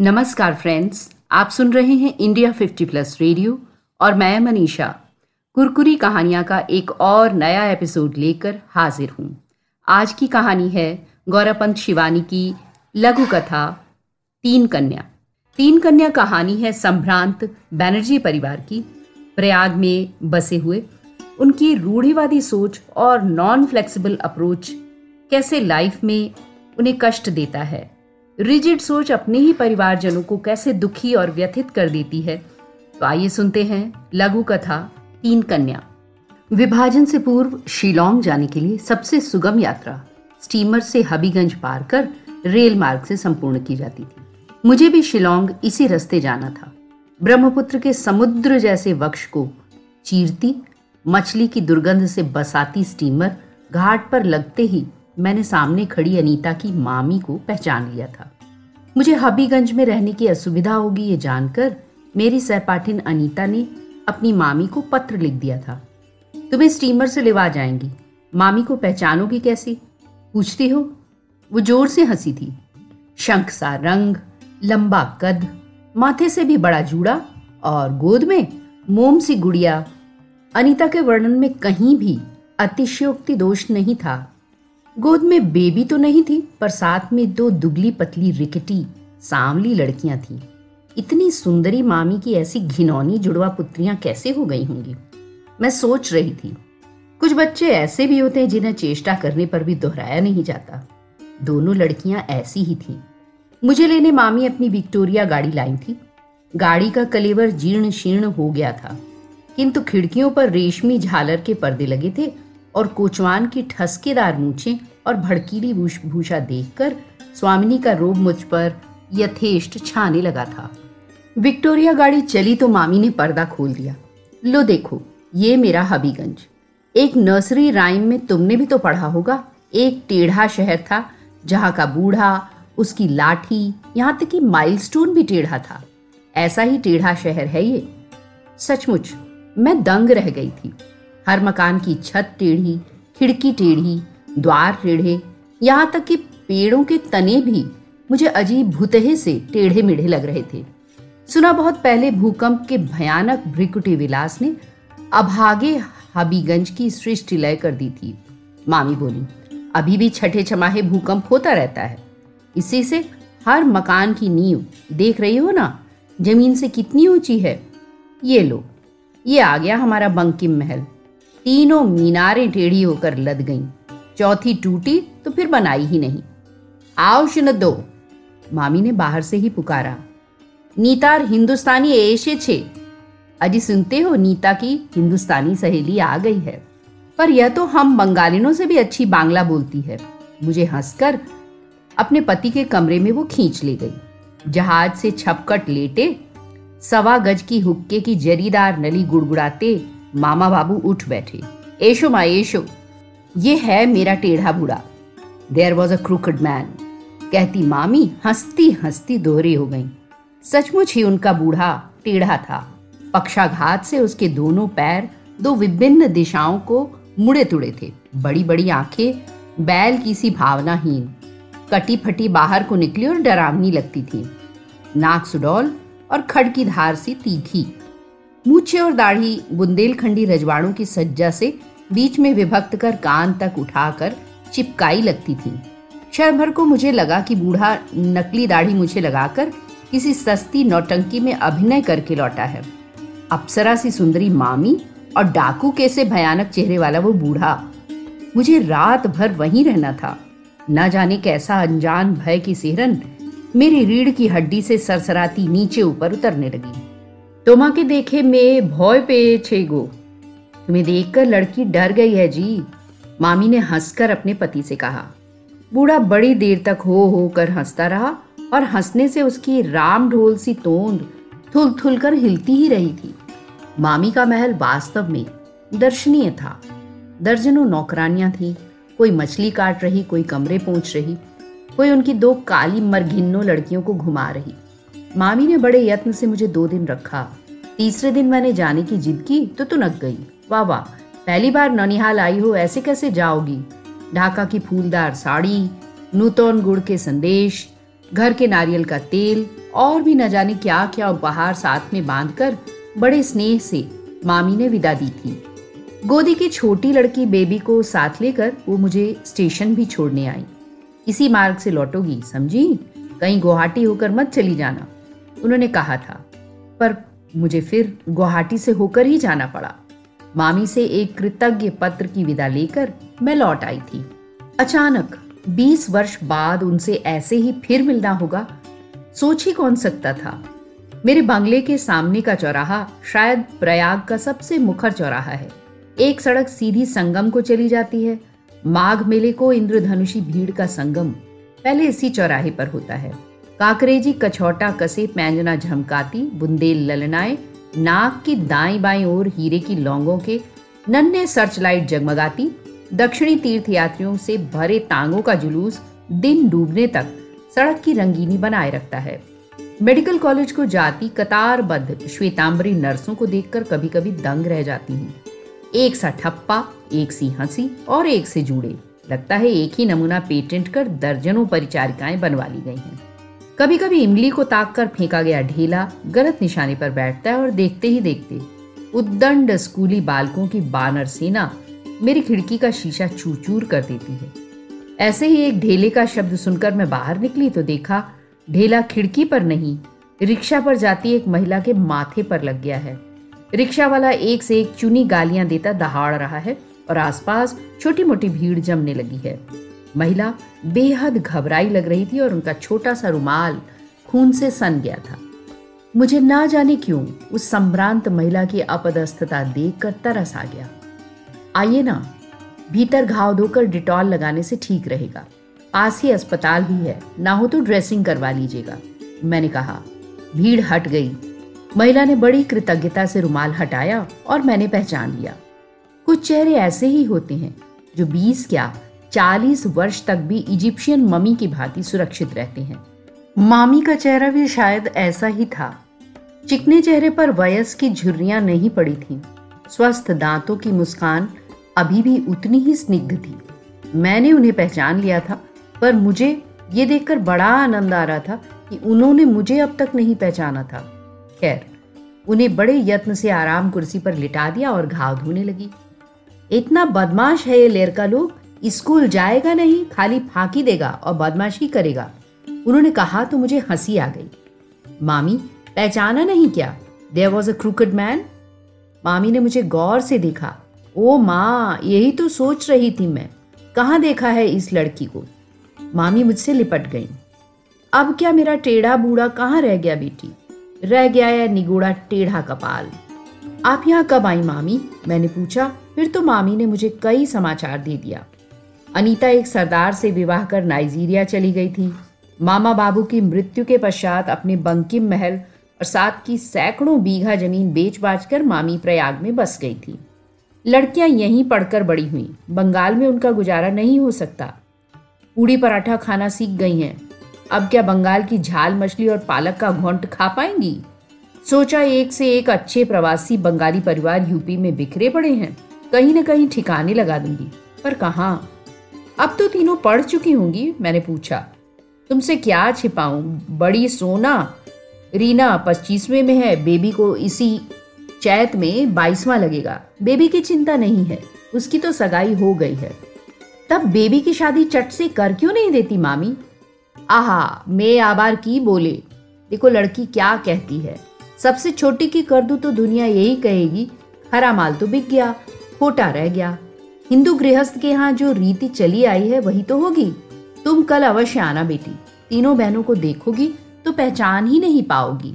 नमस्कार फ्रेंड्स आप सुन रहे हैं इंडिया 50 प्लस रेडियो और मैं मनीषा। कुरकुरी कहानियाँ का एक और नया एपिसोड लेकर हाजिर हूँ। आज की कहानी है गौरवपंत शिवानी की लघु कथा, तीन कन्या। तीन कन्या कहानी है संभ्रांत बैनर्जी परिवार की। प्रयाग में बसे हुए, उनकी रूढ़िवादी सोच और नॉन फ्लेक्सिबल अप्रोच कैसे लाइफ में उन्हें कष्ट देता है। रिजिड सोच अपने ही परिवारजनों को कैसे दुखी और व्यथित कर देती है? तो आइए सुनते हैं लघु कथा, तीन कन्या। विभाजन से पूर्व शिलोंग जाने के लिए सबसे सुगम यात्रा, स्टीमर से हबीगंज पार कर रेल मार्ग से संपूर्ण की जाती थी। मुझे भी शिलोंग इसी रास्ते जाना था। ब्रह्मपुत्र के समुद्र जैसे वक्ष को चीरती, मछली की दुर्गंध से बसाती स्टीमर घाट पर लगते ही मैंने सामने खड़ी अनीता की मामी को पहचान लिया था। मुझे हबीगंज में रहने की असुविधा होगी ये जानकर मेरी सहपाठिन अनीता ने अपनी मामी को पत्र लिख दिया था। तुम्हें स्टीमर से लेवा जाएँगी। मामी को पहचानोगी कैसे? पूछती हो? वो ज़ोर से हँसी थी। शंख सा रंग, लंबा कद, माथे से भी बड़ा जूड़ा और गोद में मोम सी गुड़िया। अनीता के वर्णन में कहीं भी अतिशयोक्ति दोष नहीं था। गोद में बेबी तो नहीं थी, पर साथ में दो दुगली पतली रिकटी, सांवली लड़कियाँ थीं। इतनी सुंदरी मामी की ऐसी घिनौनी जुड़वा पुत्रियाँ कैसे हो गई होंगी? मैं सोच रही थी, कुछ बच्चे ऐसे भी होते हैं जिन्हें चेष्टा करने पर भी दोहराया नहीं जाता। दोनों लड़कियाँ ऐसी ही थीं। मुझे लेने मामी अपनी विक्टोरिया गाड़ी लाई थी। गाड़ी का कलेवर जीर्ण शीर्ण हो गया था, किंतु खिड़कियों पर रेशमी झालर के पर्दे लगे थे और कोचवान की ठसकेदार मूछे और भड़कीली भूषा देखकर स्वामिनी का रोब मुझ पर यथेष्ट छाने लगा था। विक्टोरिया गाड़ी चली तो मामी ने पर्दा खोल दिया। लो देखो, ये मेरा हबीगंज। एक नर्सरी राइम में तुमने भी तो पढ़ा होगा। एक टेढ़ा शहर था, जहाँ का बूढ़ा, उसकी लाठी, यहाँ तक कि माइलस्टोन भी टेढ़ा था। ऐसा ही टेढ़ा शहर है ये। सचमुच, मैं दंग रह गई थी। हर मकान की छत टेढ़ी, खिड़की टेढ़ी, द्वार टेढ़े। यहाँ तक कि पेड़ों के तने भी मुझे अजीब भूतहे से टेढ़े मेढ़े लग रहे थे। सुना बहुत पहले भूकंप के भयानक भ्रिकुटी विलास ने अभागे हबीगंज की सृष्टि लय कर दी थी। मामी बोली, अभी भी छठे छमाहे भूकंप होता रहता है। इसी से हर मकान की नींव, देख रही हो ना, ज़मीन से कितनी ऊँची है? ये लो, ये आ गया हमारा बंकिम महल। तीनों मीनारें टेढ़ी होकर लद गईं। चौथी टूटी तो फिर बनाई ही नहीं। आओ दो मामी ने बाहर से ही पुकारा। नीतार हिंदुस्तानी एशे छे। अजी सुनते हो नीता की हिंदुस्तानी सहेली आ गई है। पर यह तो हम बंगालिनों से भी अच्छी बांग्ला बोलती है। मुझे हंसकर अपने पति के कमरे में वो खींच ले गई। जहाज़ से छपकट लेटे, सवा गज की हुक्के की जरीदार नली गुड़गुड़ाते मामा बाबू उठ बैठे। एशो मा, एशो, ये है मेरा टेढ़ा बूढ़ा। There was a crooked man कहती, मामी, हंसती हंसती दोहरी हो गई। सचमुच ही उनका बूढ़ा टेढ़ा था। पक्षाघात से उसके दोनों पैर दो विभिन्न दिशाओं को मुड़े तुड़े थे। बड़ी बड़ी आँखें, बैल की सी भावनाहीन। कटी फटी बाहर को निकली और डरावनी लगती थी। नाक सुडौल और खड़ की धार सी तीखी। मूछे और दाढ़ी बुंदेलखंडी रजवाड़ों की सज्जा से बीच में विभक्त कर कान तक उठाकर चिपकाई लगती थी। क्षण भर को मुझे लगा कि बूढ़ा नकली दाढ़ी मुझे लगाकर किसी सस्ती नौटंकी में अभिनय करके लौटा है। अप्सरा सी सुंदरी मामी और डाकू कैसे भयानक चेहरे वाला वो बूढ़ा। मुझे रात भर वहीं रहना था। न जाने कैसा अनजान भय की सिहरन मेरी रीढ़ की हड्डी से सरसराती नीचे ऊपर उतरने लगी। তোমাকে देखे मैं भय पे छेगो तुम्हें देखकर लड़की डर गई है जी मामी ने हंसकर अपने पति से कहा बूढ़ा बड़ी देर तक हो हो कर हंसता रहा और हंसने से उसकी राम ढोल सी तोंद थुल थुल कर हिलती ही रही थी मामी का महल वास्तव में दर्शनीय था दर्जनों नौकरानियां थी कोई मछली काट रही कोई कमरे पहुंच रही कोई उनकी दो काली मरघिन्नो लड़कियों को घुमा रही मामी ने बड़े यत्न से मुझे दो दिन रखा। तीसरे दिन मैंने जाने की जिद की तो तुनक गई। वाह वाह, पहली बार ननिहाल आई हो, ऐसे कैसे जाओगी? ढाका की फूलदार साड़ी, नूतौन गुड़ के संदेश, घर के नारियल का तेल, और भी न जाने क्या क्या उपहार साथ में बांधकर बड़े स्नेह से मामी ने विदा दी थी। गोदी की छोटी लड़की बेबी को साथ लेकर वो मुझे स्टेशन भी छोड़ने आई। इसी मार्ग से लौटोगी, समझी? कहीं गुवाहाटी होकर मत चली जाना। उन्होंने कहा था। पर मुझे फिर गुवाहाटी से होकर ही जाना पड़ा। मामी से एक कृतज्ञ पत्र की विदा लेकर मैं लौट आई थी। अचानक 20 वर्ष बाद उनसे ऐसे ही फिर मिलना होगा, सोच ही कौन सकता था। मेरे बंगले के सामने का चौराहा शायद प्रयाग का सबसे मुखर चौराहा है। एक सड़क सीधी संगम को चली जाती है। माघ मेले को इंद्रधनुषी भीड़ का संगम पहले इसी चौराहे पर होता है। काकरेजी कछौटा कसे पैंजना झमकाती बुंदेल ललनाए, नाक की दाई बाई ओर हीरे की लौंगों के नन्हे सर्च लाइट जगमगाती, दक्षिणी तीर्थ यात्रियों से भरे तांगों का जुलूस दिन डूबने तक सड़क की रंगीनी बनाए रखता है। मेडिकल कॉलेज को जाती कतारबद्ध श्वेतांबरी नर्सों को देखकर कभी कभी दंग रह जाती हूँ। एक सा ठप्पा, एक सी हँसी और एक से जुड़े। लगता है एक ही नमूना पेटेंट कर दर्जनों परिचारिकाएँ बनवा ली गई हैं। कभी कभी इमली को ताक कर फेंका गया ढेला, गलत निशाने पर बैठता है और देखते ही देखते उद्दंड स्कूली बालकों की बानर सेना मेरी खिड़की का शीशा चूर चूर कर देती है। ऐसे ही एक ढेले का शब्द सुनकर मैं बाहर निकली तो देखा ढेला खिड़की पर नहीं, रिक्शा पर जाती एक महिला के माथे पर लग गया है। रिक्शा वाला एक से एक चुनी गालियाँ देता दहाड़ रहा है और आसपास छोटी मोटी भीड़ जमने लगी है। महिला बेहद घबराई लग रही थी और उनका छोटा सा रुमाल खून से सन गया था। मुझे ना जाने क्यों उस संभ्रांत महिला की अपदस्थता देखकर तरस आ गया। आइए ना, भीतर घाव धोकर डिटॉल लगाने से ठीक रहेगा। पास ही अस्पताल भी है, ना हो तो ड्रेसिंग करवा लीजिएगा। मैंने कहा, भीड़ हट गई। महिला ने बड़ी कृतज्ञता से रुमाल हटाया और मैंने पहचान लिया। कुछ चेहरे ऐसे ही होते हैं, जो बीस क्या चालीस वर्ष तक भी इजिप्शियन ममी की भांति सुरक्षित रहते हैं। मामी का चेहरा भी शायद ऐसा ही था। चिकने चेहरे पर वयस की झुर्रियाँ नहीं पड़ी थीं। स्वस्थ दांतों की मुस्कान अभी भी उतनी ही स्निग्ध थी। मैंने उन्हें पहचान लिया था, पर मुझे ये देखकर बड़ा आनंद आ रहा था कि उन्होंने मुझे अब तक नहीं पहचाना था। खैर, उन्हें बड़े यत्न से आराम कुर्सी पर लिटा दिया और घाव धोने लगी। इतना बदमाश है ये लड़का लोग स्कूल जाएगा नहीं, खाली फांकी देगा और बदमाशी करेगा। उन्होंने कहा तो मुझे हँसी आ गई। मामी, पहचाना नहीं क्या? देर वॉज़ अ क्रूकड मैन मामी ने मुझे गौर से देखा। ओ माँ, यही तो सोच रही थी मैं। कहाँ देखा है इस लड़की को? मामी मुझसे लिपट गई। अब क्या मेरा टेढ़ा बूढ़ा कहाँ रह गया बेटी? रह गया है निगोड़ा टेढ़ा कपाल। आप यहाँ कब आई मामी? मैंने पूछा। फिर तो मामी ने मुझे कई समाचार दे दिया। अनीता एक सरदार से विवाह कर नाइजीरिया चली गई थी। मामा बाबू की मृत्यु के पश्चात अपने बंकिम महल और साथ की सैकड़ों बीघा ज़मीन बेच बाच कर मामी प्रयाग में बस गई थी। लड़कियाँ यहीं पढ़कर बड़ी हुई। बंगाल में उनका गुजारा नहीं हो सकता। पूड़ी पराठा खाना सीख गई हैं। अब क्या बंगाल की झाल मछली और पालक का घोंट खा पाएँगी? सोचा एक से एक अच्छे प्रवासी बंगाली परिवार यूपी में बिखरे पड़े हैं। कहीं न कहीं ठिकाने लगा दूँगी। पर कहाँ? अब तो तीनों पढ़ चुकी होंगी, मैंने पूछा। तुमसे क्या छिपाऊं? बड़ी सोना। रीना पच्चीसवें में है, बेबी को इसी चैत में बाईसवां लगेगा। बेबी की चिंता नहीं है, उसकी तो सगाई हो गई है। तब बेबी की शादी चट से कर क्यों नहीं देती मामी? आहा, मैं आबार की बोले। देखो लड़की क्या कहती है। सबसे छोटी की कर दू तो दुनिया यही कहेगी, हरा माल तो बिक गया, खोटा रह गया। हिंदू गृहस्थ के यहाँ जो रीति चली आई है, वही तो होगी। तुम कल अवश्य आना बेटी। तीनों बहनों को देखोगी तो पहचान ही नहीं पाओगी।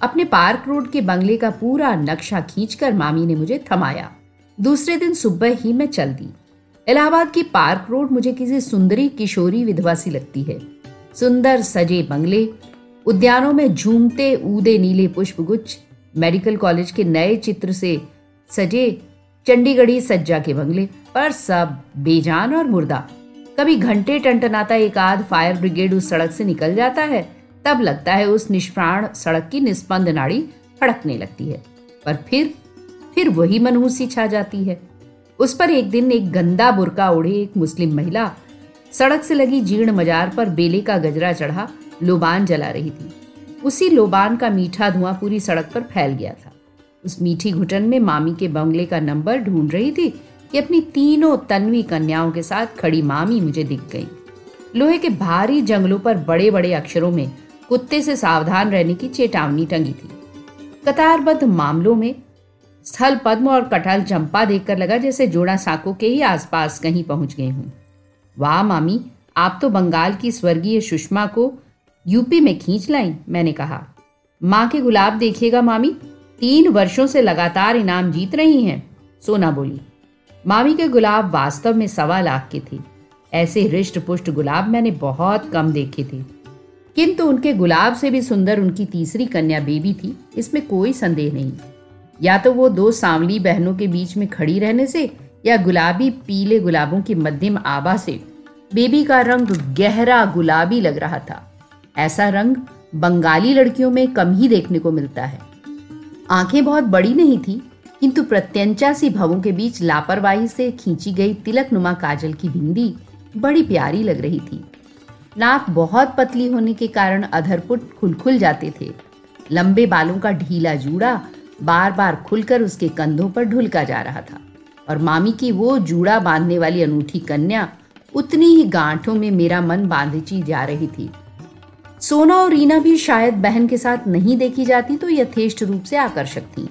अपने पार्क रोड के बंगले का पूरा नक्शा खींचकर मामी ने मुझे थमाया। दूसरे दिन सुबह ही मैं चल दी। इलाहाबाद की पार्क रोड मुझे किसी सुंदरी, किशोरी विधवा सी लगती है। सुंदर, सजे बंगले, उद्यानों में झूमते, ऊदे नीले पुष्पगुच्छ, मेडिकल कॉलेज के नए चित्र से सजे चंडीगढ़ी सज्जा के बंगले पर सब बेजान और मुर्दा। कभी घंटे टंटनाता एक आध फायर ब्रिगेड उस सड़क से निकल जाता है, तब लगता है उस निष्प्राण सड़क की निस्पंद नाड़ी फड़कने लगती है। पर फिर फिर वही मनहूसी छा जाती है। उस पर एक दिन एक गंदा बुरका ओढ़े एक मुस्लिम महिला। सड़क से लगी जीर्ण मजार पर बेले का गजरा चढ़ा, लोबान जला रही थी। उसी लोबान का मीठा धुआँ पूरी सड़क पर फैल गया था। उस मीठी घुटन में मामी के बंगले का नंबर ढूंढ रही थी कि अपनी तीनों तन्वी कन्याओं के साथ खड़ी मामी मुझे दिख गई। लोहे के भारी जंगलों पर बड़े बड़े अक्षरों में कुत्ते से सावधान रहने की चेतावनी टंगी थी। कतारबद्ध मामलों में स्थल पद्म और कटहल चंपा देखकर लगा जैसे जोड़ा साको के ही आसपास कहीं पहुँच गए हूँ। वाह मामी, आप तो बंगाल की स्वर्गीय सुषमा को यूपी में खींच लाई, मैंने कहा। माँ के गुलाब देखिएगा मामी। तीन वर्षों से लगातार इनाम जीत रही हैं। सोना बोली। मामी के गुलाब वास्तव में सवा लाख के थे। ऐसे हृष्ट पुष्ट गुलाब मैंने बहुत कम देखे थे। किंतु उनके गुलाब से भी सुंदर उनकी तीसरी कन्या बेबी थी, इसमें कोई संदेह नहीं। या तो वो दो सांवली बहनों के बीच में खड़ी रहने से, या गुलाबी पीले गुलाबों की मध्यम आभा से। बेबी का रंग गहरा गुलाबी लग रहा था। ऐसा रंग बंगाली लड़कियों में कम ही देखने को मिलता है। आँखें बहुत बड़ी नहीं थी, किंतु प्रत्यंचा सी भवों के बीच लापरवाही से खींची गई तिलक नुमा काजल की बिंदी बड़ी प्यारी लग रही थी। नाक बहुत पतली होने के कारण अधरपुट खुल खुल जाते थे। लंबे बालों का ढीला जूड़ा बार बार खुलकर उसके कंधों पर ढुलका जा रहा था, और मामी की वो जूड़ा बांधने वाली अनूठी कन्या उतनी ही गांठों में मेरा मन बांधची जा रही थी। सोना और रीना भी शायद बहन के साथ नहीं देखी जाती तो यथेष्ट रूप से आकर्षक थी।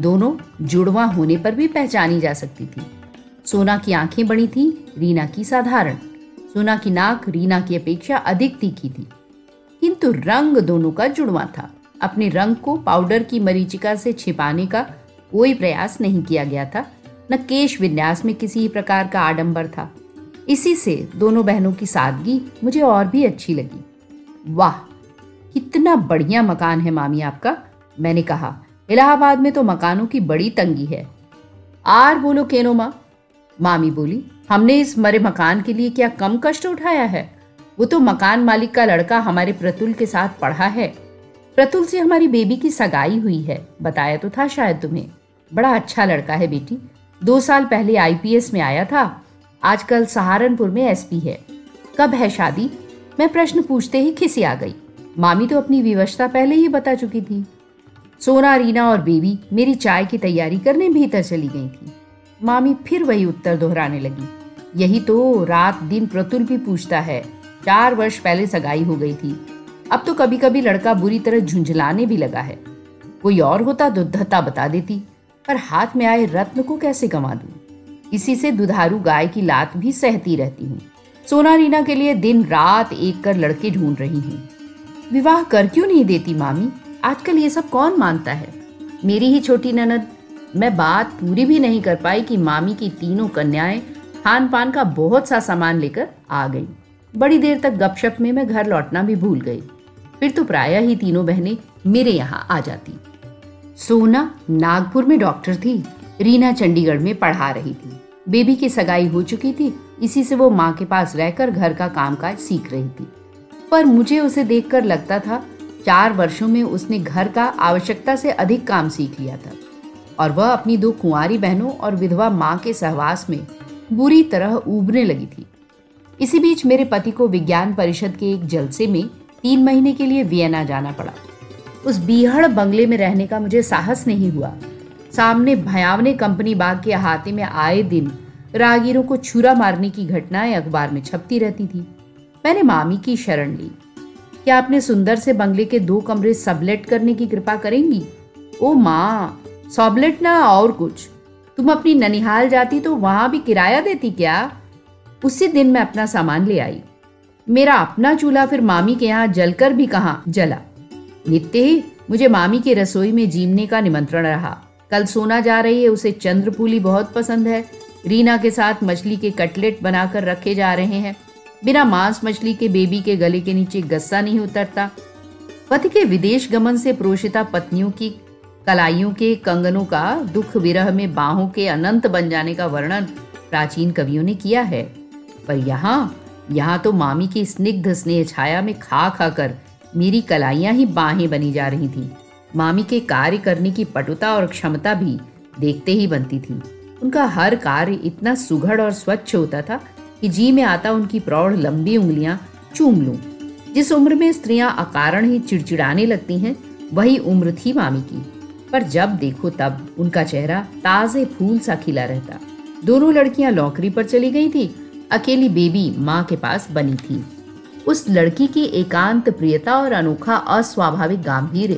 दोनों जुड़वा होने पर भी पहचानी जा सकती थी। सोना की आँखें बड़ी थी, रीना की साधारण। सोना की नाक रीना की अपेक्षा अधिक तीखी थी। किंतु रंग दोनों का जुड़वा था। अपने रंग को पाउडर की मरीचिका से छिपाने का कोई प्रयास नहीं किया गया था। न केश विन्यास में किसी प्रकार का आडंबर था। इसी से दोनों बहनों की सादगी मुझे और भी अच्छी लगी। वाह, कितना बढ़िया मकान है मामी आपका, मैंने कहा। इलाहाबाद में तो मकानों की बड़ी तंगी है। आर बोलो केनो माँ। मामी बोली, हमने इस मरे मकान के लिए क्या कम कष्ट उठाया है? वो तो मकान मालिक का लड़का हमारे प्रतुल के साथ पढ़ा है। प्रतुल से हमारी बेबी की सगाई हुई है, बताया तो था शायद तुम्हें। बड़ा अच्छा लड़का है बेटी। दो साल पहले आईपीएस में आया था। आजकल सहारनपुर में एसपी है। कब है शादी? मैं प्रश्न पूछते ही खिसी आ गई। मामी तो अपनी विवशता पहले ही बता चुकी थी। सोना, रीना और बेबी मेरी चाय की तैयारी करने भीतर चली गई थी। मामी फिर वही उत्तर दोहराने लगी। यही तो रात दिन प्रतुल भी पूछता है। चार वर्ष पहले सगाई हो गई थी। अब तो कभी कभी लड़का बुरी तरह झुंझलाने भी लगा है। कोई और होता तो बता देती, पर हाथ में आए रत्न को कैसे गंवा दूँ? इसी से दुधारू गाय की लात भी सहती रहती हूँ। सोना रीना के लिए दिन रात एक कर लड़के ढूंढ रही हूँ। विवाह कर क्यों नहीं देती मामी? आजकल ये सब कौन मानता है? मेरी ही छोटी ननद, मैं बात पूरी भी नहीं कर पाई कि मामी की तीनों कन्याएँ खान पान का बहुत सा सामान लेकर आ गई। बड़ी देर तक गपशप में मैं घर लौटना भी भूल गई। फिर तो प्राय ही तीनों बहनें मेरे यहाँ आ जाती। सोना नागपुर में डॉक्टर थी, रीना चंडीगढ़ में पढ़ा रही थी। बेबी की सगाई हो चुकी थी, इसी से वो माँ के पास रहकर घर का कामकाज सीख रही थी। पर मुझे उसे देखकर लगता था, चार वर्षों में उसने घर का आवश्यकता से अधिक काम सीख लिया था। और वह अपनी दो कुंवारी बहनों और विधवा माँ के सहवास में बुरी तरह उबने लगी थी। इसी बीच मेरे पति को विज्ञान परिषद के एक जलसे में तीन महीने के लिए वियना जाना पड़ा। उस बीहड़ बंगले में रहने का मुझे साहस नहीं हुआ। सामने भयावने कंपनी बाग के अहाते में आए दिन रागीरों को छुरा मारने की घटनाएँ अखबार में छपती रहती थी। मैंने मामी की शरण ली। क्या अपने सुंदर से बंगले के दो कमरे सबलेट करने की कृपा करेंगी? ओ माँ, सबलेट ना और कुछ। तुम अपनी ननिहाल जाती तो वहाँ भी किराया देती क्या? उसी दिन मैं अपना सामान ले आई। मेरा अपना चूल्हा फिर मामी के यहाँ जलकर भी कहा जला। नित्य ही मुझे मामी की रसोई में जीमने का निमंत्रण रहा। कल सोना जा रही है, उसे चंद्रपुली बहुत पसंद है। रीना के साथ मछली के कटलेट बनाकर रखे जा रहे हैं। बिना मांस मछली के बेबी के गले के नीचे गस्सा नहीं उतरता। पति के विदेश गमन से प्रोषिता पत्नियों की कलाइयों के कंगनों का दुख विरह में बाहों के अनंत बन जाने का वर्णन प्राचीन कवियों ने किया है। पर यहाँ यहाँ तो मामी की स्निग्ध स्नेह छाया में खा खा कर मेरी कलाइयाँ ही बाहें बनी जा रही थी। मामी के कार्य करने की पटुता और क्षमता भी देखते ही बनती थी। उनका हर कार्य इतना सुघड़ और स्वच्छ होता था कि जी में आता उनकी प्रौढ़ लंबी उंगलियाँ चूम लूँ। जिस उम्र में स्त्रियाँ अकारण ही चिड़चिड़ाने लगती हैं, वही उम्र थी मामी की। पर जब देखो तब उनका चेहरा ताजे फूल सा खिला रहता। दोनों लड़कियाँ नौकरी पर चली गई थी, अकेली बेबी माँ के पास बनी थी। उस लड़की की एकांत प्रियता और अनोखा अस्वाभाविक गांधीर्य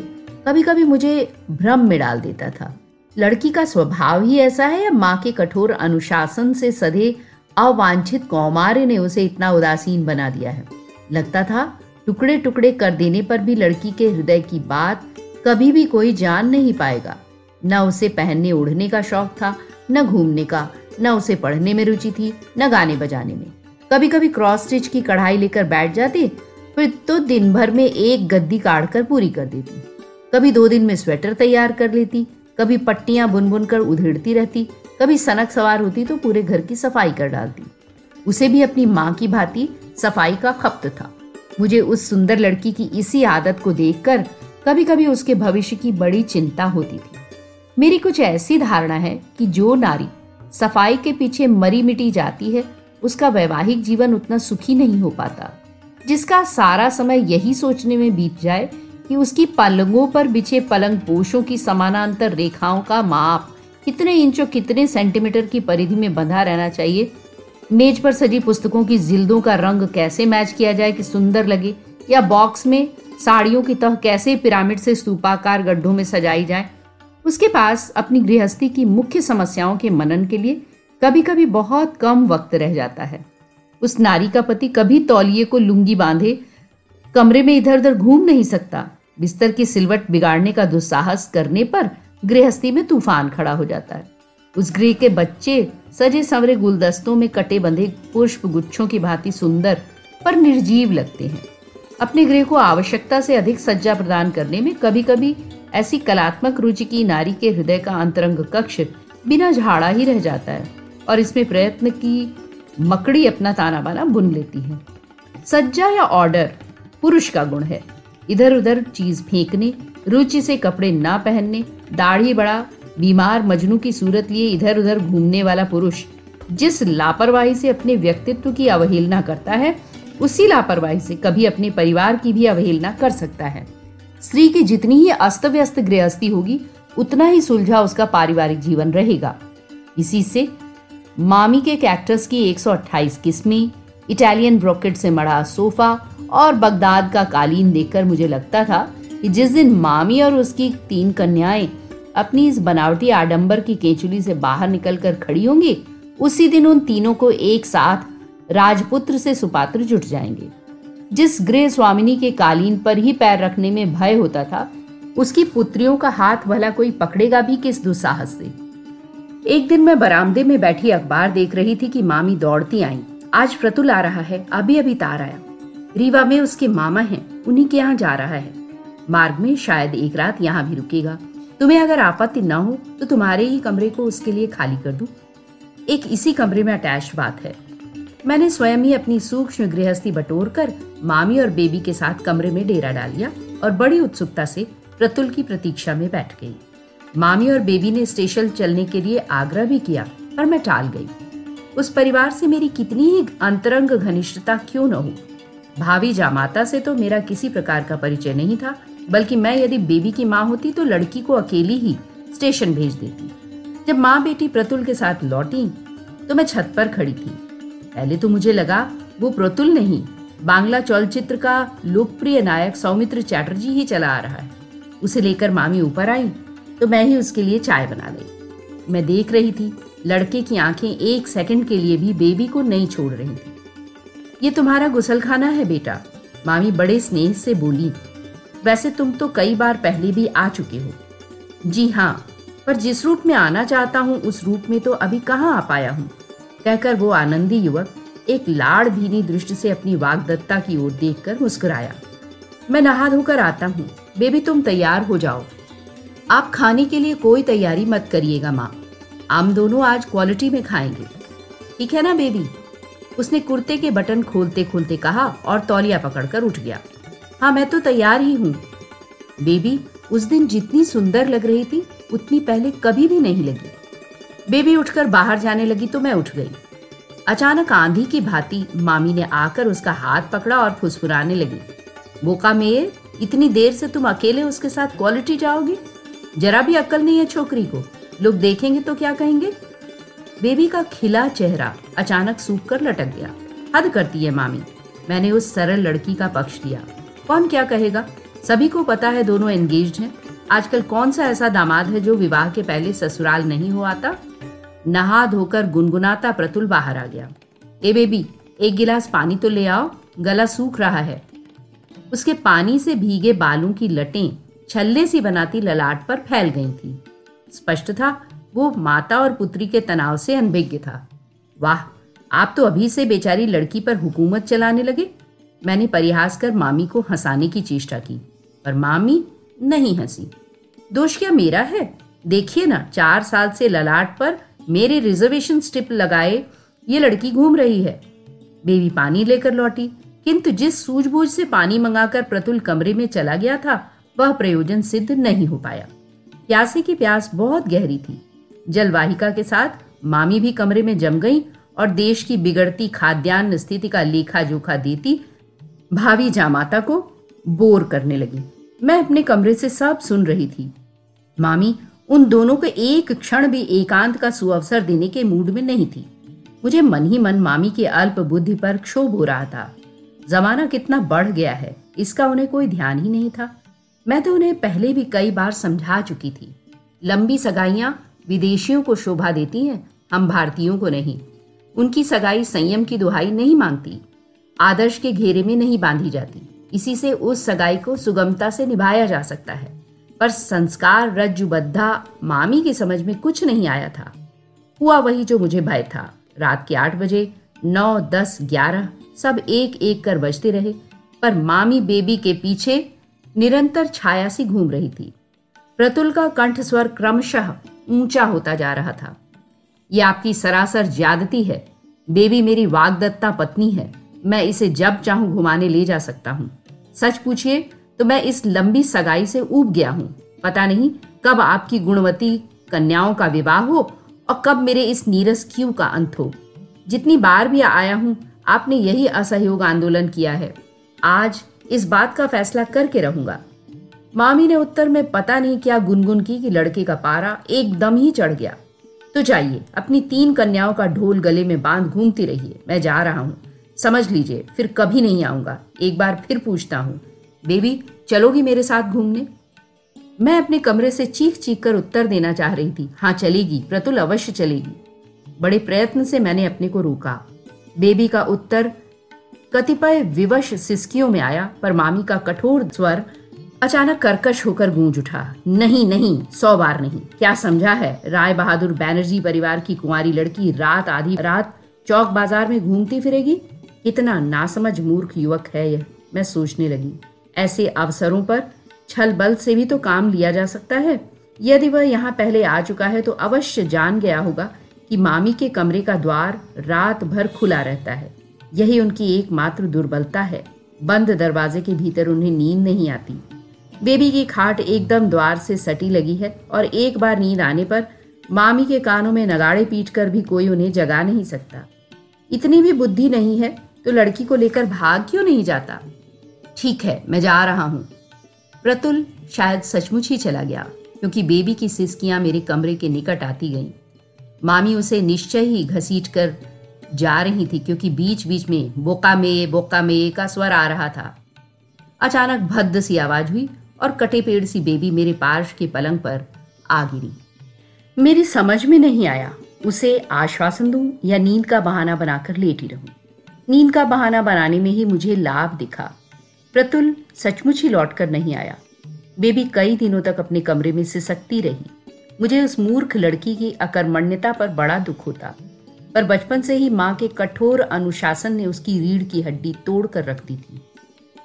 कभी कभी मुझे भ्रम में डाल देता था। लड़की का स्वभाव ही ऐसा है या माँ के कठोर अनुशासन से सधे अवांछित कौमार्य ने उसे इतना उदासीन बना दिया है? लगता था टुकड़े टुकड़े कर देने पर भी लड़की के हृदय की बात कभी भी कोई जान नहीं पाएगा। न उसे पहनने ओढ़ने का शौक था, न घूमने का, न उसे पढ़ने में रुचि थी, न गाने बजाने में। कभी कभी क्रॉस स्टिच की कढ़ाई लेकर बैठ जाती, फिर तो दिन भर में एक गद्दी काट कर पूरी कर देती। कभी दो दिन में स्वेटर तैयार कर लेती, कभी पट्टियाँ बुन बुन कर उधेड़ती रहती, कभी सनक सवार होती तो पूरे घर की सफ़ाई कर डालती। उसे भी अपनी माँ की भांति सफ़ाई का खप्त था। मुझे उस सुंदर लड़की की इसी आदत को देखकर कभी कभी उसके भविष्य की बड़ी चिंता होती थी। मेरी कुछ ऐसी धारणा है कि जो नारी सफ़ाई के पीछे मरी मिटी जाती है, उसका वैवाहिक जीवन उतना सुखी नहीं हो पाता। जिसका सारा समय यही सोचने में बीत जाए कि उसकी पलंगों पर बिछे पलंग पोषों की समानांतर रेखाओं का माप कितने इंच कितने सेंटीमीटर की परिधि में बंधा रहना चाहिए? मेज पर सजी पुस्तकों की जिल्दों का रंग कैसे मैच किया जाए कि सुंदर लगे? या बॉक्स में साड़ियों की तह कैसे पिरामिड से स्तूपाकार गड्ढों में सजाई जाए? उसके पास अपनी गृहस्थी की मुख्य समस्याओं के मनन के लिए कभी कभी बहुत कम वक्त रह जाता है। उस नारी का पति कभी तौलिए को लुंगी बांधे, कमरे में इधर उधर घूम नहीं सकता। बिस्तर की सिलवट बिगाड़ने का दुस्साहस करने पर गृहस्थी में तूफ़ान खड़ा हो जाता है। उस गृह के बच्चे सजे संवरे गुलदस्तों में कटे बंधे पुष्प गुच्छों की भांति सुंदर पर निर्जीव लगते हैं। अपने गृह को आवश्यकता से अधिक सज्जा प्रदान करने में कभी कभी ऐसी कलात्मक रुचि की नारी के हृदय का अंतरंग कक्ष बिना झाड़ा ही रह जाता है और इसमें प्रयत्न की मकड़ी अपना ताना बाना बुन लेती है। सज्जा या ऑर्डर पुरुष का गुण है। इधर उधर चीज़ फेंकने, रुचि से कपड़े ना पहनने, दाढ़ी बड़ा, बीमार मजनू की सूरत लिए इधर उधर घूमने वाला पुरुष, जिस लापरवाही से अपने व्यक्तित्व की अवहेलना करता है, उसी लापरवाही से कभी अपने परिवार की भी अवहेलना कर सकता है। स्त्री की जितनी ही अस्त व्यस्त गृहस्थी होगी, उतना ही सुलझा उसका पारिवारिक जीवन रहेगा। इसी से मामी के कैक्टस की 128 किस्में, इटालियन ब्रोकेट से मढ़ा सोफा और बगदाद का कालीन देखकर मुझे लगता था कि जिस दिन मामी और उसकी तीन कन्याएँ अपनी इस बनावटी आडंबर की केचुली से बाहर निकलकर खड़ी होंगी, उसी दिन उन तीनों को एक साथ राजपुत्र से सुपात्र जुट जाएँगे। जिस गृह स्वामिनी के कालीन पर ही पैर रखने में भय होता था, उसकी पुत्रियों का हाथ भला कोई पकड़ेगा भी किस दुस्साहस से? एक दिन मैं बरामदे में बैठी अखबार देख रही थी कि मामी दौड़ती आई। आज प्रतुल आ रहा है अभी अभी तार आया। रीवा में उसके मामा हैं, उन्हीं के यहाँ जा रहा है। मार्ग में शायद एक रात यहाँ भी रुकेगा। तुम्हें अगर आपत्ति न हो तो तुम्हारे ही कमरे को उसके लिए खाली कर दूँ। एक इसी कमरे में अटैच बात है। मैंने स्वयं ही अपनी सूक्ष्म गृहस्थी बटोर कर मामी और बेबी के साथ कमरे में डेरा डाल लिया और बड़ी उत्सुकता से प्रतुल की प्रतीक्षा में बैठ गई। मामी और बेबी ने स्टेशन चलने के लिए आग्रह भी किया, पर मैं टाल गई। उस परिवार से मेरी कितनी ही अंतरंग घनिष्ठता क्यों न हो? भाभी जामाता से तो मेरा किसी प्रकार का परिचय नहीं था, बल्कि मैं यदि बेबी की माँ होती तो लड़की को अकेली ही स्टेशन भेज देती। जब माँ बेटी प्रतुल के साथ लौटी तो मैं छत पर खड़ी थी। पहले तो मुझे लगा, वो प्रतुल नहीं, बांग्ला चलचित्र का लोकप्रिय नायक सौमित्र चैटर्जी ही चला आ रहा है। उसे लेकर मामी ऊपर आई तो मैं ही उसके लिए चाय बना ली। मैं देख रही थी, लड़के की आँखें एक सेकंड के लिए भी बेबी को नहीं छोड़ रही थी। ये तुम्हारा गुसल खाना है बेटा। मामी बड़े स्नेह से बोली, वैसे तुम तो कई बार पहले भी आ चुके हो। जी हाँ पर जिस रूप में आना चाहता हूँ, उस रूप में तो अभी कहाँ आ पाया हूँ? कहकर वो आनंदी युवक एक लाड़ भीनी दृष्टि से अपनी वागदत्ता की ओर देखकर मुस्कुराया। मैं नहा धोकर आता हूँ। बेबी तुम तैयार हो जाओ। आप खाने के लिए कोई तैयारी मत करिएगा माँ। हम दोनों आज क्वालिटी में खाएँगे। ठीक है ना बेबी? उसने कुर्ते के बटन खोलते खोलते कहा और तौलिया पकड़कर उठ गया। हाँ मैं तो तैयार ही हूँ। बेबी, उस दिन जितनी सुंदर लग रही थी, उतनी पहले कभी भी नहीं लगी। बेबी उठकर बाहर जाने लगी तो मैं उठ गई। अचानक आंधी की भांति मामी ने आकर उसका हाथ पकड़ा और फुसफुराने लगी। बोका में इतनी देर से तुम अकेले उसके साथ क्वालिटी जाओगी? जरा भी अक्ल नहीं है छोकरी को। लोग देखेंगे तो क्या कहेंगे? बेबी का खिला चेहरा अचानक सूख कर लटक गया। हद करती है, मामी। मैंने उस सरल लड़की का पक्ष लिया कौन क्या कहेगा? सभी को पता है दोनों एंगेज्ड हैं। आजकल कौन सा ऐसा दामाद है जो विवाह के पहले ससुराल नहीं हो आता? नहा धोकर गुनगुनाता प्रतुल बाहर आ गया। ए बेबी, एक गिलास पानी तो ले आओ। गला सूख रहा है। उसके पानी से भीगे बालों की लटें छल्ले सी बनाती ललाट पर फैल गई थी। स्पष्ट था वो माता और पुत्री के तनाव से अनभिज्ञ था। वाह, आप तो अभी से बेचारी लड़की पर हुकूमत चलाने लगे। मैंने परिहास कर मामी को हंसाने की चेष्टा की, पर मामी नहीं हँसी। दोष क्या मेरा है? देखिए ना, चार साल से ललाट पर मेरे रिजर्वेशन स्टिप लगाए ये लड़की घूम रही है। बेबी पानी लेकर लौटी, किंतु जिस सूझबूझ से पानी मंगाकर प्रतुल कमरे में चला गया था, वह प्रयोजन सिद्ध नहीं हो पाया। प्यासे की प्यास बहुत गहरी थी। जलवाहिका के साथ मामी भी कमरे में जम गई और देश की बिगड़ती खाद्यान्न स्थिति का लेखा जोखा देती भावी जामाता को बोर करने लगी। मैं अपने कमरे से सब सुन रही थी। मामी, उन दोनों को एक क्षण भी एकांत का सुअवसर देने के मूड में नहीं थी। मुझे मन ही मन मामी के अल्प बुद्धि पर क्षोभ हो रहा था। जमाना कितना बढ़ गया है, इसका उन्हें कोई ध्यान ही नहीं था। मैं तो उन्हें पहले भी कई बार समझा चुकी थी। लंबी सगाइयाँ विदेशियों को शोभा देती है, हम भारतीयों को नहीं। उनकी सगाई संयम की दुहाई नहीं मांगती। आदर्श के घेरे में नहीं बांधी जाती। इसी से उस सगाई को सुगमता से निभाया जा सकता है। पर संस्कार, रज्जुबद्धा, मामी की समझ में कुछ नहीं आया था। हुआ वही जो मुझे भय था। रात के आठ बजे, नौ, दस, ग्यारह, सब एक एक कर बजते रहे। पर मामी बेबी के पीछे निरंतर छाया सी घूम रही थी। प्रतुल का कंठ स्वर क्रमशः ऊँचा होता जा रहा था। यह आपकी सरासर ज्यादती है। बेबी मेरी वागदत्ता पत्नी है। मैं इसे जब चाहूँ घुमाने ले जा सकता हूँ। सच पूछिए तो मैं इस लंबी सगाई से ऊब गया हूँ। पता नहीं कब आपकी गुणवती कन्याओं का विवाह हो और कब मेरे इस नीरस क्यू का अंत हो। जितनी बार भी आया हूँ, आपने यही असहयोग आंदोलन किया है। आज इस बात का फैसला करके रहूँगा। मामी ने उत्तर में पता नहीं क्या गुनगुन की कि लड़के का पारा एकदम ही चढ़ गया। तो जाइए, अपनी तीन कन्याओं का ढोल गले में बाँध घूमती रहिए। मैं जा रहा हूँ। समझ लीजिए, फिर कभी नहीं आऊँगा। एक बार फिर पूछता हूँ, बेबी, चलोगी मेरे साथ घूमने? मैं अपने कमरे से चीख चीख कर उत्तर देना चाह रही थी। हाँ चलेगी, प्रतुल अवश्य चलेगी। बड़े प्रयत्न से मैंने अपने को रोका। बेबी का उत्तर कतिपय विवश सिस्कियों में आया, पर मामी का कठोर स्वर अचानक कर्कश होकर गूंज उठा। नहीं नहीं, सौ बार नहीं। क्या समझा है? राय बहादुर बैनर्जी परिवार की कुंवारी लड़की रात आधी, रात चौक बाज़ार में घूमती फिरेगी? कितना नासमझ मूर्ख युवक है यह, मैं सोचने लगी। ऐसे अवसरों पर छल बल से भी तो काम लिया जा सकता है। यदि वह यहाँ पहले आ चुका है तो अवश्य जान गया होगा कि मामी के कमरे का द्वार रात भर खुला रहता है। यही उनकी एकमात्र दुर्बलता है। बंद दरवाजे के भीतर उन्हें नींद नहीं आती। बेबी की खाट एकदम द्वार से सटी लगी है और एक बार नींद आने पर मामी के कानों में नगाड़े पीट कर भी कोई उन्हें जगा नहीं सकता। इतनी भी बुद्धि नहीं है तो लड़की को लेकर भाग क्यों नहीं जाता? ठीक है, मैं जा रहा हूँ। प्रतुल शायद सचमुच ही चला गया, क्योंकि बेबी की सिस्कियाँ मेरे कमरे के निकट आती गईं। मामी उसे निश्चय ही घसीट कर जा रही थी, क्योंकि बीच बीच में बोका में बोका में का स्वर आ रहा था। अचानक भद्द सी आवाज़ हुई और कटे पेड़ सी बेबी मेरे पार्श के पलंग पर आ गिरी। मेरी समझ में नहीं आया। उसे आश्वासन दूँ या नींद का बहाना बनाकर लेटी रहूँ? नींद का बहाना बनाने में ही मुझे लाभ दिखा। प्रतुल सचमुच ही लौटकर नहीं आया। बेबी कई दिनों तक अपने कमरे में सिसकती रही। मुझे उस मूर्ख लड़की की अकर्मण्यता पर बड़ा दुख होता। पर बचपन से ही माँ के कठोर अनुशासन ने उसकी रीढ़ की हड्डी तोड़ कर रख दी थी।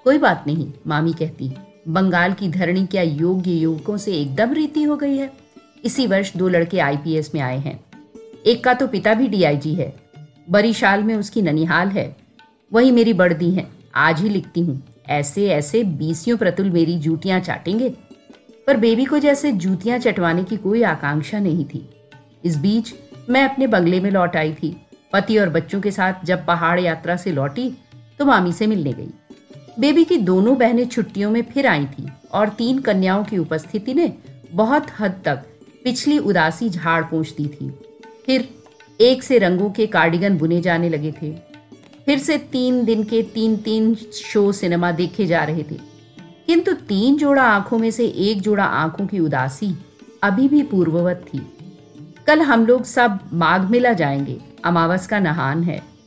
कोई बात नहीं, मामी कहती बंगाल की धरणी क्या योग्य युवकों से एकदम रीति हो गई है? इसी वर्ष दो लड़के आईपीएस में आए हैं। एक का तो पिता भी डीआईजी है। बरीशाल में उसकी ननिहाल है। वही मेरी बड़दी है। आज ही लिखती हूँ। ऐसे ऐसे बीसियों प्रतुल मेरी जूतियाँ चाटेंगे। पर बेबी को जैसे जूतियाँ चटवाने की कोई आकांक्षा नहीं थी। इस बीच मैं अपने बंगले में लौट आई थी। पति और बच्चों के साथ जब पहाड़ यात्रा से लौटी तो मामी से मिलने गई। बेबी की दोनों बहनें छुट्टियों में फिर आई थी और तीन कन्याओं की उपस्थिति ने बहुत हद तक पिछली उदासी झाड़ पोंछ दी थी। फिर एक से रंगों के कार्डिगन बुने जाने लगे थे। फिर से तीन दिन के तीन तीन शो सिनेमा देखे जा रहे थे। किंतु तीन जोड़ा आँखों में से एक जोड़ा आँखों की उदासी अभी भी पूर्ववत थी। कल हम लोग सब माघ मेला जाएँगे। अमावस का नहान है।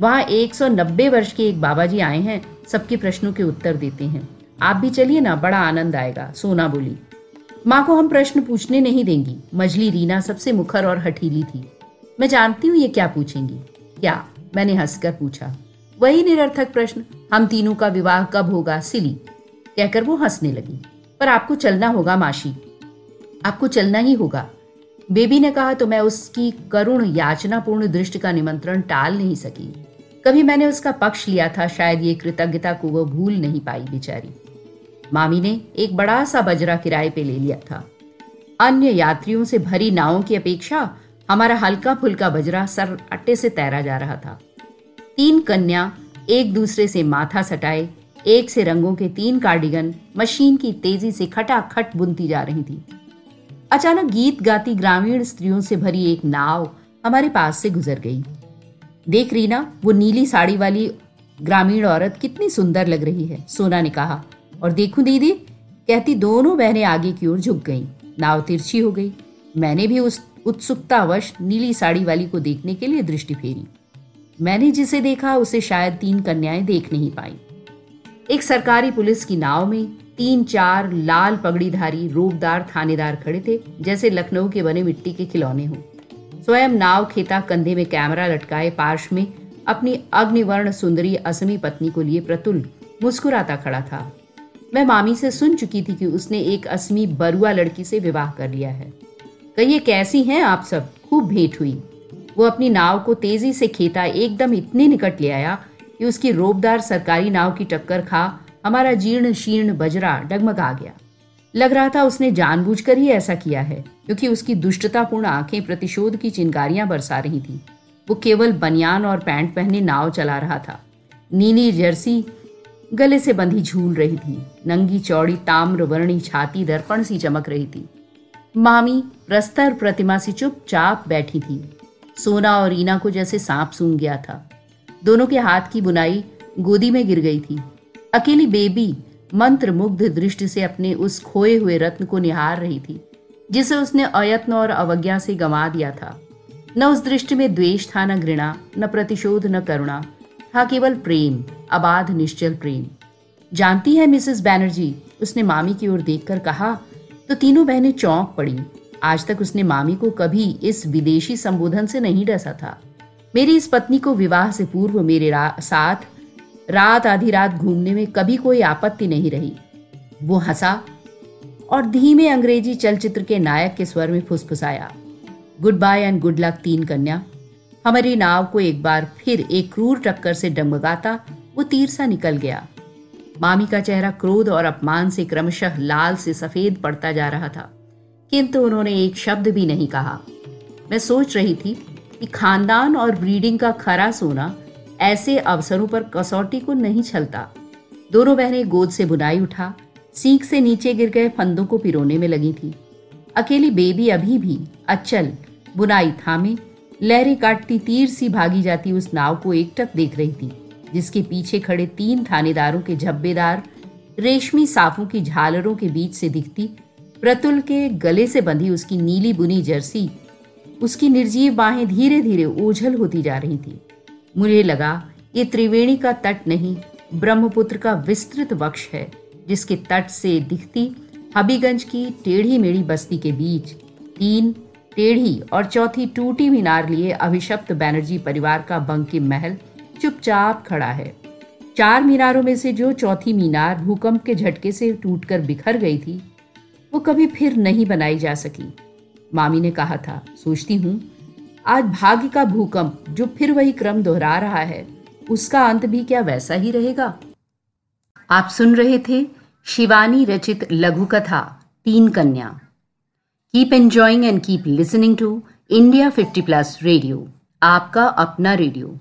वहाँ 190 वर्ष के एक बाबा जी आए हैं, सबके प्रश्नों के उत्तर देते हैं। आप भी चलिए ना, बड़ा आनंद आएगा, सोना बोली। माँ को हम प्रश्न पूछने नहीं देंगी मजली रीना सबसे मुखर और हठीली थी। मैं जानती हूँ ये क्या पूछेंगी। क्या मैंने हंसकर पूछा। वही निरर्थक प्रश्न, हम तीनों का विवाह कब होगा, सिली। कहकर वो हंसने लगी। पर आपको चलना होगा, माशी। आपको चलना ही होगा। बेबी ने कहा तो मैं उसकी करुण याचनापूर्ण दृष्टि का निमंत्रण टाल नहीं सकी। कभी मैंने उसका पक्ष लिया था, शायद ये कृतज्ञता को वो भूल नहीं पाई बेचारी। मामी ने एक बड़ा सा बजरा किराए पे ले लिया था। अन्य यात्रियों से भरी नावों की अपेक्षा हमारा हल्का फुल्का बजरा सर अट्टे से तैरा जा रहा था। तीन कन्या एक दूसरे से माथा सटाए, एक से रंगों के तीन कार्डिगन मशीन की तेज़ी से खटाखट बुनती जा रही थी। अचानक गीत गाती ग्रामीण स्त्रियों से भरी एक नाव हमारे पास से गुजर गई। देख रीना, वो नीली साड़ी वाली ग्रामीण औरत कितनी सुंदर लग रही है, सोना ने कहा। और देखूँ दीदी, कहती दोनों बहनें आगे की ओर झुक गईं। नाव तिरछी हो गई। मैंने भी उस उत्सुकतावश नीली साड़ी वाली को देखने के लिए दृष्टि फेरी। मैंने जिसे देखा, उसे शायद तीन कन्याएँ देख नहीं पाई। एक सरकारी पुलिस की नाव में तीन चार लाल पगड़ीधारी रूपदार थानेदार खड़े थे, जैसे लखनऊ के बने मिट्टी के खिलौने हों। स्वयं नाव खेता कंधे में कैमरा लटकाए पार्श में अपनी अग्निवर्ण सुंदरी असमी पत्नी को लिए प्रतुल मुस्कुराता खड़ा था। मैं मामी से सुन चुकी थी कि उसने एक असमी बरुआ लड़की से विवाह कर लिया है। कहिए, कैसी हैं आप सब? खूब भेंट हुई। वो अपनी नाव को तेज़ी से खेता एकदम इतने निकट ले आया कि उसकी रोबदार सरकारी नाव की टक्कर खा हमारा जीर्ण शीर्ण बजरा डगमगा गया। लग रहा था उसने जानबूझकर ही ऐसा किया है, क्योंकि उसकी दुष्टतापूर्ण आँखें प्रतिशोध की चिंगारियाँ बरसा रही थी। वो केवल बनियान और पैंट पहने नाव चला रहा था। नीली जर्सी गले से बंधी झूल रही थी। नंगी चौड़ी ताम्र वर्णी छाती दर्पण सी चमक रही थी। मामी, प्रस्तर प्रतिमा से चुपचाप बैठी थी। सोना और रीना को जैसे सांप सूंघ गया था। दोनों के हाथ की बुनाई गोदी में गिर गई थी। अकेली बेबी मंत्र मुग्ध दृष्टि से अपने उस खोए हुए रत्न को निहार रही थी, जिसे उसने अयत्न और अवज्ञा से गंवा दिया था। न उस दृष्टि में द्वेष था, न घृणा, न प्रतिशोध, न करुणा था केवल प्रेम, अबाध, निश्चल प्रेम। जानती है मिसेस बैनर्जी, उसने मामी की ओर देखकर कहा तो तीनों बहनें चौंक पड़ी। आज तक उसने मामी को कभी इस विदेशी संबोधन से नहीं डसा था। मेरी इस पत्नी को विवाह से पूर्व मेरे साथ रात आधी रात घूमने में कभी कोई आपत्ति नहीं रही। वो हंसा और धीमे अंग्रेज़ी चलचित्र के नायक के स्वर में फुसफुसाया, good bye and good luck तीन कन्या। हमारी नाव को एक बार फिर एक क्रूर टक्कर से डगमगाता वो तीर सा निकल गया। मामी का चेहरा क्रोध और अपमान से क्रमशः लाल से सफ़ेद पड़ता जा रहा था, किंतु उन्होंने एक शब्द भी नहीं कहा। मैं सोच रही थी कि खानदान और ब्रीडिंग का खरा सोना ऐसे अवसरों पर कसौटी को नहीं छलता। दोनों बहनें गोद से बुनाई उठा, सीख से नीचे गिर गए फंदों को पिरोने में लगी थी। अकेली बेबी अभी भी अचल, बुनाई थामे, लहरें काटती तीर सी भागी जाती उस नाव को एकटक देख रही थी, जिसके पीछे खड़े तीन थानेदारों के झब्बेदार, रेशमी साफों की झालरों के बीच से दिखती, प्रतुल के गले से बंधी उसकी नीली बुनी जर्सी, उसकी निर्जीव बाहें धीरे धीरे ओझल होती जा रही थी। मुझे लगा, ये त्रिवेणी का तट नहीं, ब्रह्मपुत्र का विस्तृत वक्ष है, जिसके तट से दिखती हबीगंज की टेढ़ी मेढ़ी बस्ती के बीच तीन टेढ़ी और चौथी टूटी मीनार लिए अभिशप्त बैनर्जी परिवार का बंकिम महल चुपचाप खड़ा है। चार मीनारों में से जो चौथी मीनार भूकंप के झटके से टूटकर बिखर गई थी, वो कभी फिर नहीं बनाई जा सकी। मामी ने कहा था, सोचती हूँ आज भाग्य का भूकंप जो फिर वही क्रम दोहरा रहा है, उसका अंत भी क्या वैसा ही रहेगा? आप सुन रहे थे शिवानी रचित लघु कथा, तीन कन्या। Keep enjoying and keep listening to India 50 plus radio आपका अपना रेडियो